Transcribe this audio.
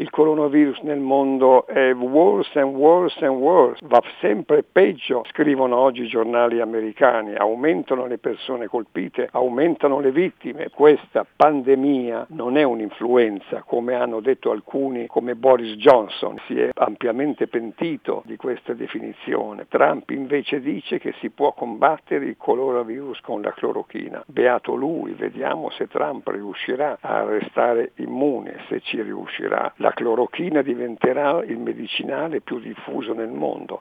il coronavirus nel mondo è worse and worse and worse, va sempre peggio, scrivono oggi i giornali americani, aumentano le persone colpite, aumentano le vittime. Questa pandemia non è un'influenza, come hanno detto alcuni, come Boris Johnson, si è ampiamente pentito di questa definizione. Trump invece dice che si può combattere il coronavirus con la clorochina. Beato lui, vediamo se Trump riuscirà a restare immune, se ci riuscirà. La clorochina diventerà il medicinale più diffuso nel mondo.